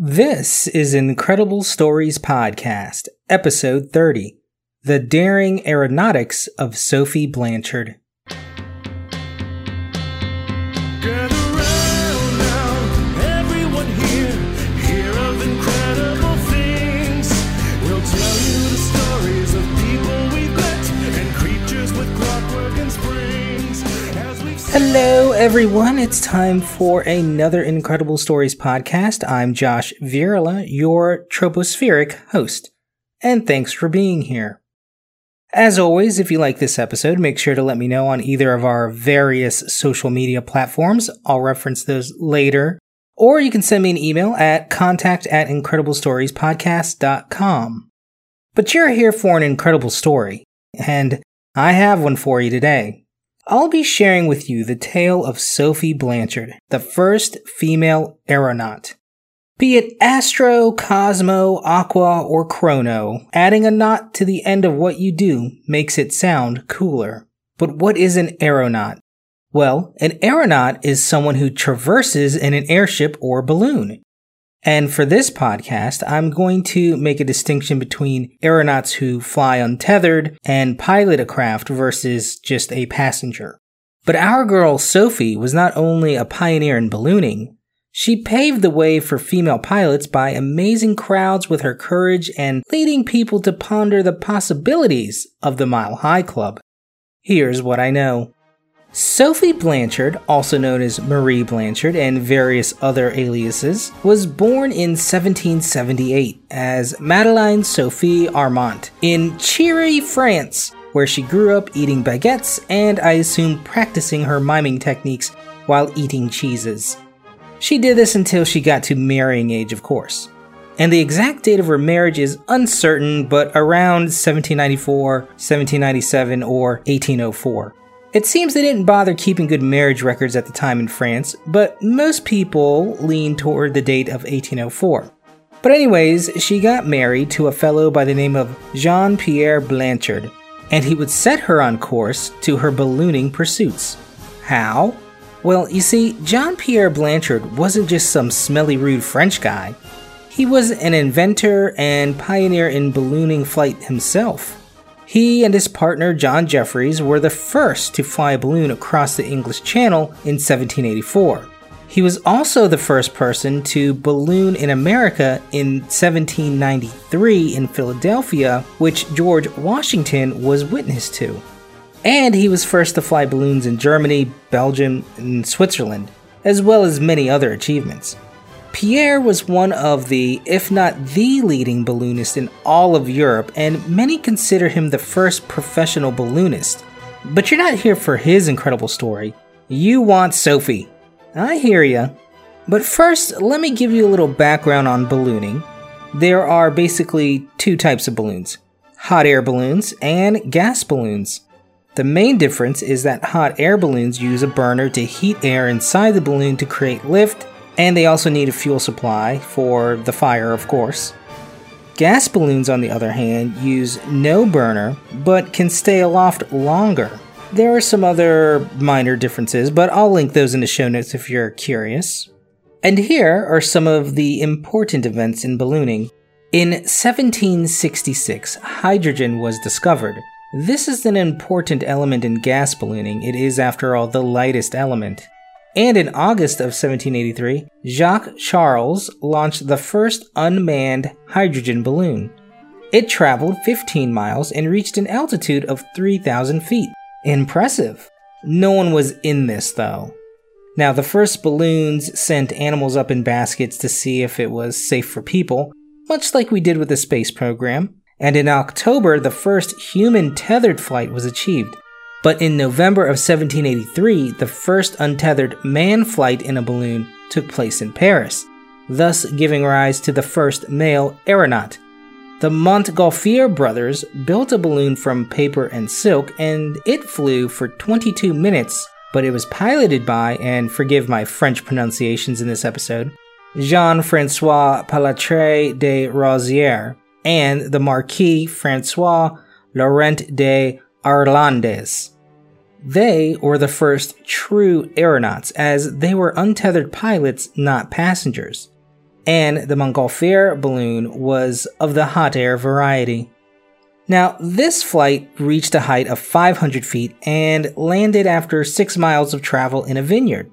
This is Incredible Stories Podcast, Episode 30 The Daring Aeronautics of Sophie Blanchard. Hello, everyone. It's time for another Incredible Stories podcast. I'm Josh Virla, your tropospheric host, and thanks for being here. As always, if you like this episode, make sure to let me know on either of our various social media platforms. I'll reference those later. Or you can send me an email at contact at incrediblestoriespodcast.com. But you're here for an incredible story, and I have one for you today. I'll be sharing with you the tale of Sophie Blanchard, the first female aeronaut. Be it Astro, Cosmo, Aqua, or Chrono, adding a naut to the end of what you do makes it sound cooler. But what is an aeronaut? Well, an aeronaut is someone who traverses in an airship or balloon. And for this podcast, I'm going to make a distinction between aeronauts who fly untethered and pilot a craft versus just a passenger. But our girl Sophie was not only a pioneer in ballooning, she paved the way for female pilots by amazing crowds with her courage and leading people to ponder the possibilities of the Mile High Club. Here's what I know. Sophie Blanchard, also known as Marie Blanchard and various other aliases, was born in 1778 as Madeleine Sophie Armand in Cheery, France, where she grew up eating baguettes and I assume practicing her miming techniques while eating cheeses. She did this until she got to marrying age, of course. And the exact date of her marriage is uncertain, but around 1794, 1797, or 1804. It seems they didn't bother keeping good marriage records at the time in France, but most people lean toward the date of 1804. But, anyways, she got married to a fellow by the name of Jean Pierre Blanchard, and he would set her on course to her ballooning pursuits. How? Well, you see, Jean Pierre Blanchard wasn't just some smelly, rude French guy. He was an inventor and pioneer in ballooning flight himself. He and his partner John Jeffries were the first to fly a balloon across the English Channel in 1784. He was also the first person to balloon in America in 1793 in Philadelphia, which George Washington was witness to. And he was first to fly balloons in Germany, Belgium, and Switzerland, as well as many other achievements. Pierre was one of the, if not the leading balloonist in all of Europe, and many consider him the first professional balloonist. But you're not here for his incredible story. You want Sophie. I hear ya. But first, let me give you a little background on ballooning. There are basically two types of balloons hot air balloons and gas balloons. The main difference is that hot air balloons use a burner to heat air inside the balloon to create lift, and they also need a fuel supply for the fire, of course. Gas balloons, on the other hand, use no burner but can stay aloft longer. There are some other minor differences, but I'll link those in the show notes if you're curious. And here are some of the important events in ballooning. In 1766, hydrogen was discovered. This is an important element in gas ballooning. It is, after all, the lightest element. And in August of 1783, Jacques Charles launched the first unmanned hydrogen balloon. It traveled 15 miles and reached an altitude of 3,000 feet. Impressive. No one was in this, though. Now, the first balloons sent animals up in baskets to see if it was safe for people, much like we did with the space program. And in October, the first human tethered flight was achieved. But in November of 1783, the first untethered man flight in a balloon took place in Paris, thus giving rise to the first male aeronaut. The Montgolfier brothers built a balloon from paper and silk, and it flew for 22 minutes, but it was piloted by, and forgive my French pronunciations in this episode, Jean Francois Pilâtre de Rozier and the Marquis Francois Laurent de Arlandes. They were the first true aeronauts, as they were untethered pilots, not passengers. and the Montgolfier balloon was of the hot air variety. Now, this flight reached a height of 500 feet and landed after six miles of travel in a vineyard.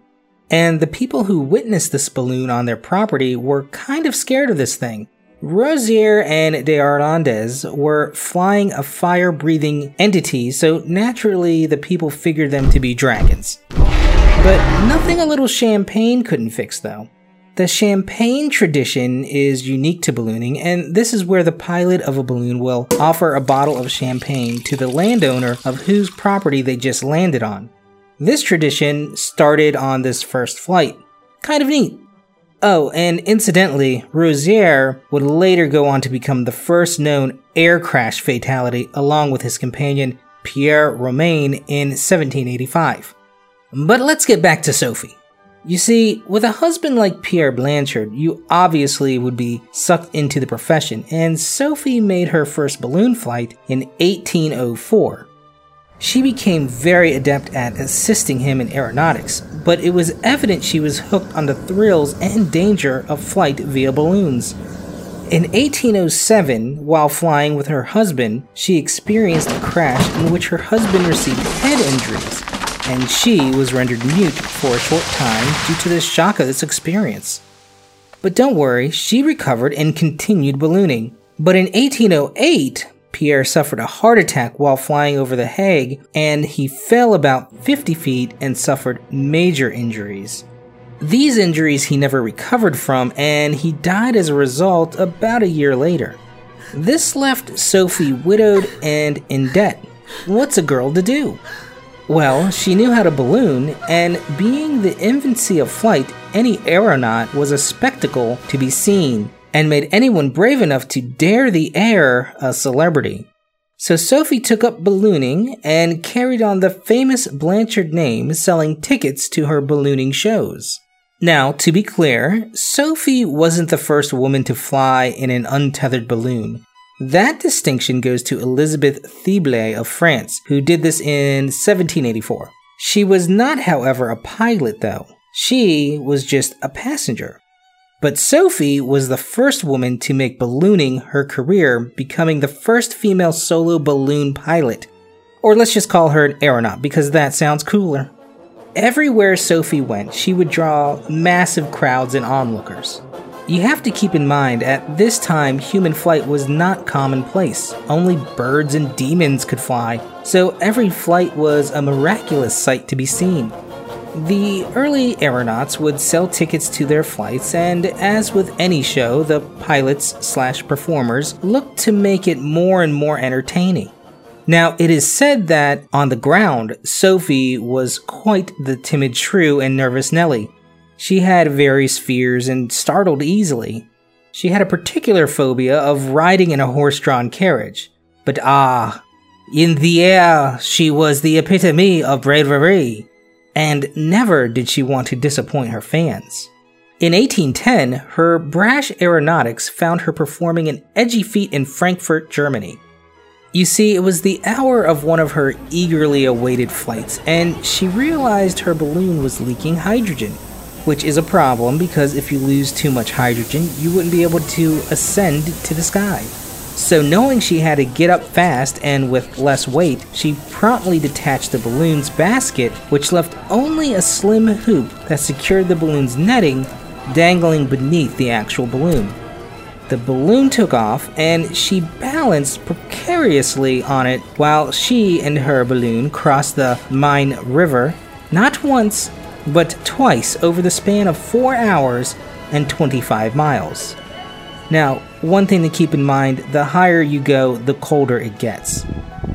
And the people who witnessed this balloon on their property were kind of scared of this thing. Rozier and de Arlandes were flying a fire breathing entity, so naturally the people figured them to be dragons. But nothing a little champagne couldn't fix, though. The champagne tradition is unique to ballooning, and this is where the pilot of a balloon will offer a bottle of champagne to the landowner of whose property they just landed on. This tradition started on this first flight. Kind of neat. Oh, and incidentally, Rozier would later go on to become the first known air crash fatality along with his companion Pierre Romain in 1785. But let's get back to Sophie. You see, with a husband like Pierre Blanchard, you obviously would be sucked into the profession, and Sophie made her first balloon flight in 1804. She became very adept at assisting him in aeronautics, but it was evident she was hooked on the thrills and danger of flight via balloons. In 1807, while flying with her husband, she experienced a crash in which her husband received head injuries, and she was rendered mute for a short time due to the shock of this experience. But don't worry, she recovered and continued ballooning. But in 1808, Pierre suffered a heart attack while flying over The Hague, and he fell about 50 feet and suffered major injuries. These injuries he never recovered from, and he died as a result about a year later. This left Sophie widowed and in debt. What's a girl to do? Well, she knew how to balloon, and being the infancy of flight, any aeronaut was a spectacle to be seen and made anyone brave enough to dare the air a celebrity. So Sophie took up ballooning and carried on the famous Blanchard name, selling tickets to her ballooning shows. Now, to be clear, Sophie wasn't the first woman to fly in an untethered balloon. That distinction goes to Elizabeth Thiblet of France, who did this in 1784. She was not, however, a pilot, though. She was just a passenger. But Sophie was the first woman to make ballooning her career, becoming the first female solo balloon pilot. Or let's just call her an aeronaut because that sounds cooler. Everywhere Sophie went, she would draw massive crowds and onlookers. You have to keep in mind, at this time, human flight was not commonplace. Only birds and demons could fly, so every flight was a miraculous sight to be seen. The early aeronauts would sell tickets to their flights, and as with any show, the pilots slash performers looked to make it more and more entertaining. Now, it is said that on the ground, Sophie was quite the timid shrew and nervous Nellie. She had various fears and startled easily. She had a particular phobia of riding in a horse drawn carriage. But ah, in the air, she was the epitome of bravery and never did she want to disappoint her fans. In 1810, her brash aeronautics found her performing an edgy feat in Frankfurt, Germany. You see, it was the hour of one of her eagerly awaited flights, and she realized her balloon was leaking hydrogen, which is a problem because if you lose too much hydrogen, you wouldn't be able to ascend to the sky. So, knowing she had to get up fast and with less weight, she promptly detached the balloon's basket, which left only a slim hoop that secured the balloon's netting dangling beneath the actual balloon. The balloon took off and she balanced precariously on it while she and her balloon crossed the Main River not once, but twice over the span of 4 hours and 25 miles. Now, one thing to keep in mind the higher you go, the colder it gets.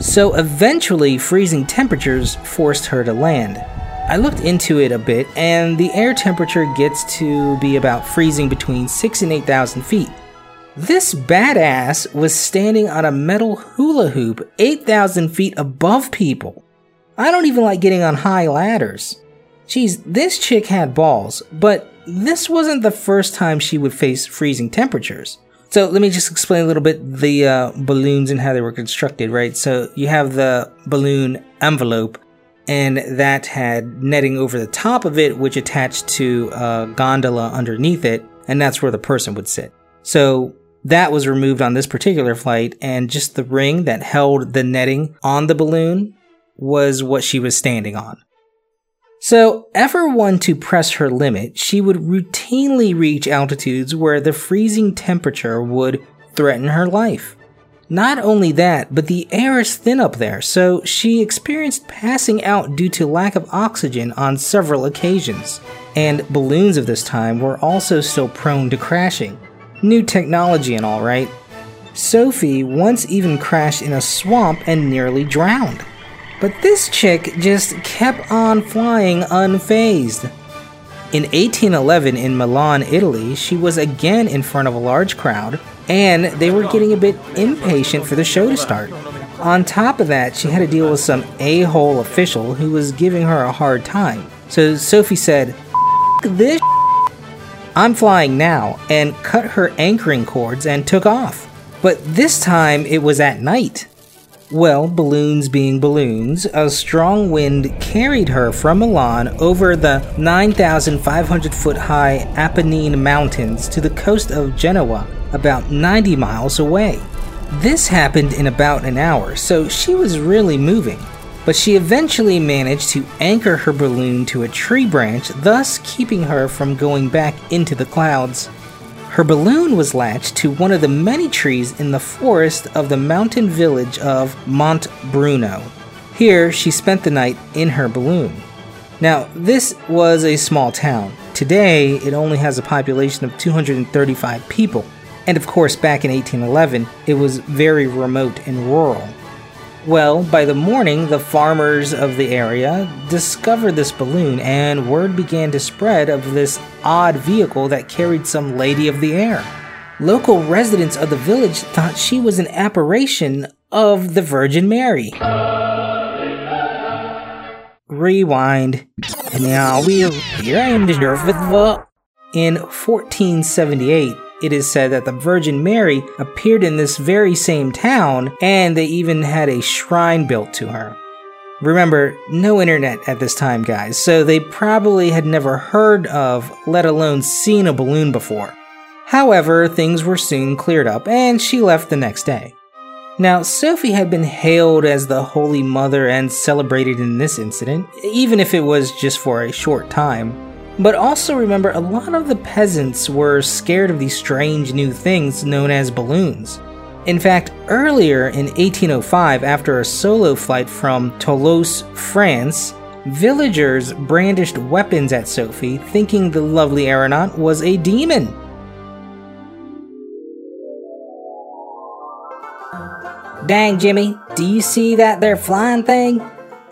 So eventually, freezing temperatures forced her to land. I looked into it a bit, and the air temperature gets to be about freezing between 6 and 8,000 feet. This badass was standing on a metal hula hoop 8,000 feet above people. I don't even like getting on high ladders. Geez, this chick had balls, but this wasn't the first time she would face freezing temperatures. So let me just explain a little bit the uh, balloons and how they were constructed, right? So you have the balloon envelope, and that had netting over the top of it, which attached to a gondola underneath it. and that's where the person would sit. So that was removed on this particular flight, and just the ring that held the netting on the balloon was what she was standing on. So, ever one to press her limit, she would routinely reach altitudes where the freezing temperature would threaten her life. Not only that, but the air is thin up there, so she experienced passing out due to lack of oxygen on several occasions. And balloons of this time were also still prone to crashing. New technology and all, right? Sophie once even crashed in a swamp and nearly drowned. But this chick just kept on flying unfazed. In 1811 in Milan, Italy, she was again in front of a large crowd, and they were getting a bit impatient for the show to start. On top of that, she had to deal with some a hole official who was giving her a hard time. So Sophie said, This I'm flying now, and cut her anchoring cords and took off. But this time it was at night. Well, balloons being balloons, a strong wind carried her from Milan over the 9,500 foot high Apennine Mountains to the coast of Genoa, about 90 miles away. This happened in about an hour, so she was really moving. But she eventually managed to anchor her balloon to a tree branch, thus keeping her from going back into the clouds. Her balloon was latched to one of the many trees in the forest of the mountain village of Mont Bruno. Here, she spent the night in her balloon. Now, this was a small town. Today, it only has a population of 235 people. And of course, back in 1811, it was very remote and rural. Well, by the morning, the farmers of the area discovered this balloon, and word began to spread of this odd vehicle that carried some lady of the air. Local residents of the village thought she was an apparition of the Virgin Mary. Rewind. Now we're here I am deserved with the. In 1478, it is said that the Virgin Mary appeared in this very same town, and they even had a shrine built to her. Remember, no internet at this time, guys, so they probably had never heard of, let alone seen a balloon before. However, things were soon cleared up, and she left the next day. Now, Sophie had been hailed as the Holy Mother and celebrated in this incident, even if it was just for a short time. But also remember, a lot of the peasants were scared of these strange new things known as balloons. In fact, earlier in 1805, after a solo flight from Toulouse, France, villagers brandished weapons at Sophie, thinking the lovely aeronaut was a demon. Dang, Jimmy, do you see that there flying thing?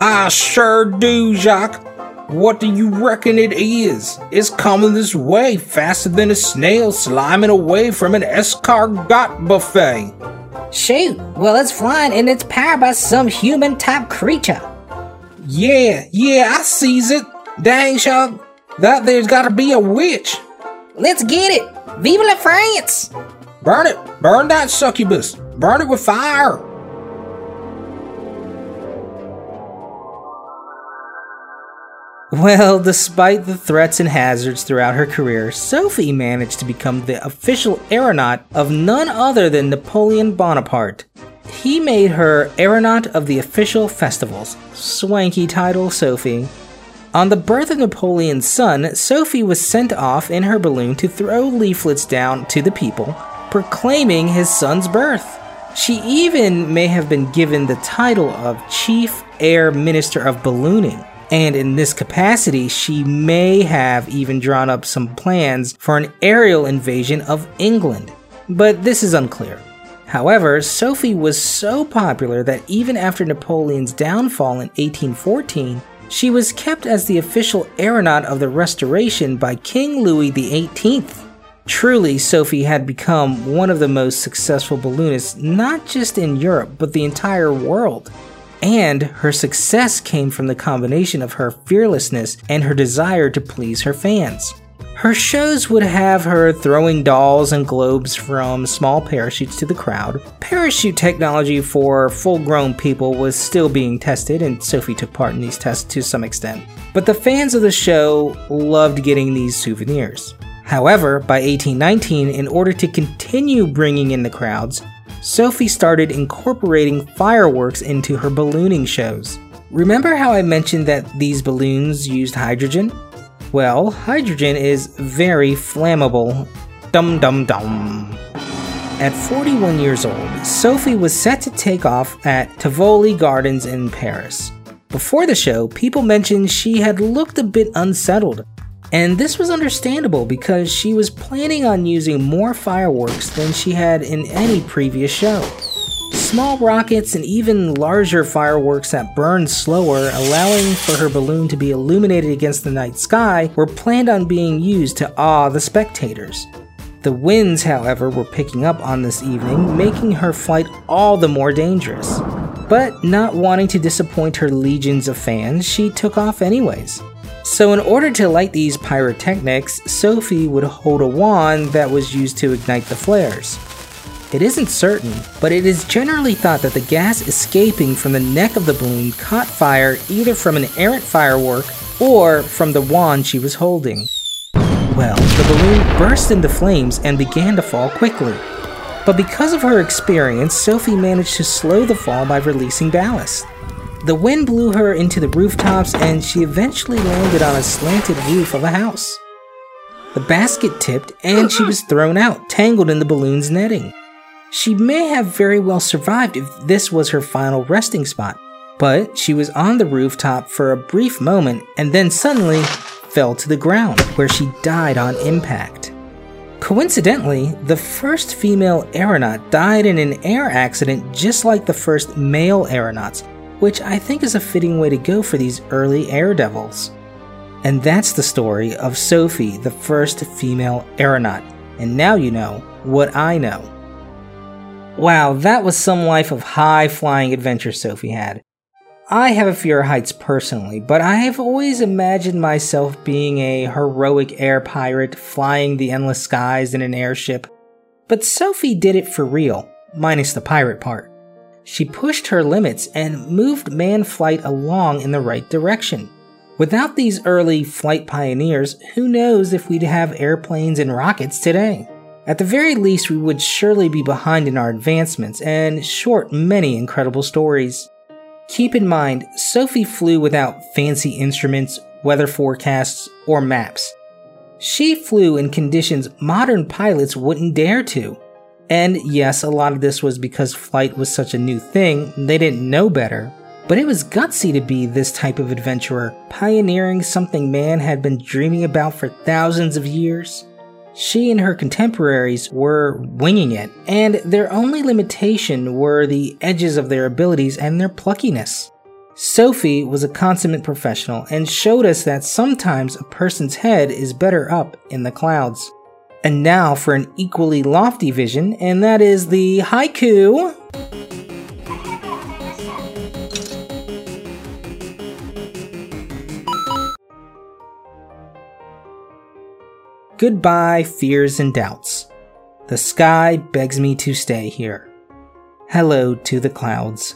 I sure do, Jacques. What do you reckon it is? It's coming this way faster than a snail sliming away from an escargot buffet. Shoot, well, it's flying and it's powered by some human type creature. Yeah, yeah, I sees it. Dang, Jacques, that there's gotta be a witch. Let's get it! Vive la France! Burn it! Burn that succubus! Burn it with fire! Well, despite the threats and hazards throughout her career, Sophie managed to become the official aeronaut of none other than Napoleon Bonaparte. He made her aeronaut of the official festivals. Swanky title, Sophie. On the birth of Napoleon's son, Sophie was sent off in her balloon to throw leaflets down to the people, proclaiming his son's birth. She even may have been given the title of Chief Air Minister of Ballooning. And in this capacity, she may have even drawn up some plans for an aerial invasion of England. But this is unclear. However, Sophie was so popular that even after Napoleon's downfall in 1814, she was kept as the official aeronaut of the Restoration by King Louis XVIII. Truly, Sophie had become one of the most successful balloonists not just in Europe, but the entire world. And her success came from the combination of her fearlessness and her desire to please her fans. Her shows would have her throwing dolls and globes from small parachutes to the crowd. Parachute technology for full grown people was still being tested, and Sophie took part in these tests to some extent. But the fans of the show loved getting these souvenirs. However, by 1819, in order to continue bringing in the crowds, Sophie started incorporating fireworks into her ballooning shows. Remember how I mentioned that these balloons used hydrogen? Well, hydrogen is very flammable. Dum dum dum. At 41 years old, Sophie was set to take off at Tivoli Gardens in Paris. Before the show, people mentioned she had looked a bit unsettled, and this was understandable because she was planning on using more fireworks than she had in any previous show. Small rockets and even larger fireworks that burned slower, allowing for her balloon to be illuminated against the night sky, were planned on being used to awe the spectators. The winds, however, were picking up on this evening, making her flight all the more dangerous. But not wanting to disappoint her legions of fans, she took off anyways. So, in order to light these pyrotechnics, Sophie would hold a wand that was used to ignite the flares. It isn't certain, but it is generally thought that the gas escaping from the neck of the balloon caught fire either from an errant firework or from the wand she was holding. Well, the balloon burst into flames and began to fall quickly. But because of her experience, Sophie managed to slow the fall by releasing ballast. The wind blew her into the rooftops and she eventually landed on a slanted roof of a house. The basket tipped and she was thrown out, tangled in the balloon's netting. She may have very well survived if this was her final resting spot, but she was on the rooftop for a brief moment and then suddenly fell to the ground, where she died on impact. Coincidentally, the first female aeronaut died in an air accident just like the first male aeronauts, which I think is a fitting way to go for these early air devils. And that's the story of Sophie, the first female aeronaut. And now you know what I know. Wow, that was some life of high flying adventure Sophie had. I have a fear of heights personally, but I have always imagined myself being a heroic air pirate flying the endless skies in an airship. But Sophie did it for real, minus the pirate part. She pushed her limits and moved man flight along in the right direction. Without these early flight pioneers, who knows if we'd have airplanes and rockets today? At the very least, we would surely be behind in our advancements and short many incredible stories. Keep in mind, Sophie flew without fancy instruments, weather forecasts, or maps. She flew in conditions modern pilots wouldn't dare to. And yes, a lot of this was because flight was such a new thing, they didn't know better. But it was gutsy to be this type of adventurer, pioneering something man had been dreaming about for thousands of years. She and her contemporaries were winging it, and their only limitation were the edges of their abilities and their pluckiness. Sophie was a consummate professional and showed us that sometimes a person's head is better up in the clouds. And now for an equally lofty vision, and that is the haiku. Goodbye, fears and doubts. The sky begs me to stay here. Hello to the clouds.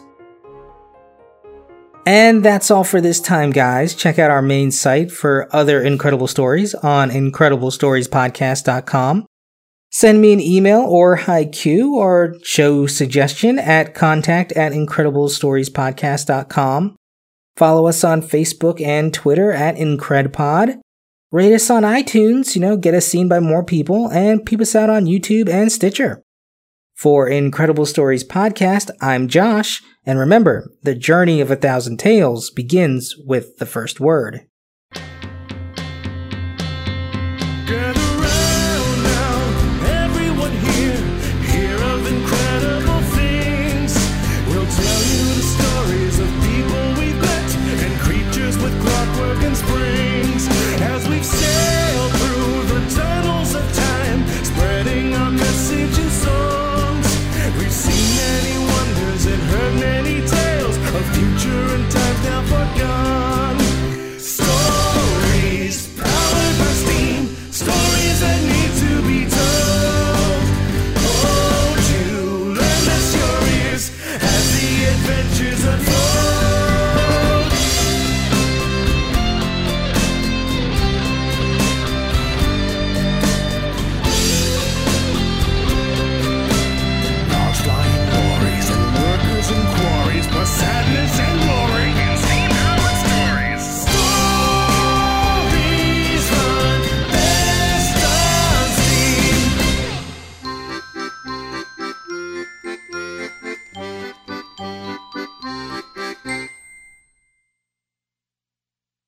And that's all for this time, guys. Check out our main site for other incredible stories on incrediblestoriespodcast.com. Send me an email or haiku or show suggestion at contact at incrediblestoriespodcast.com. Follow us on Facebook and Twitter at IncredPod. Rate us on iTunes, you know, get us seen by more people, and peep us out on YouTube and Stitcher. For Incredible Stories Podcast, I'm Josh, and remember, the journey of a thousand tales begins with the first word.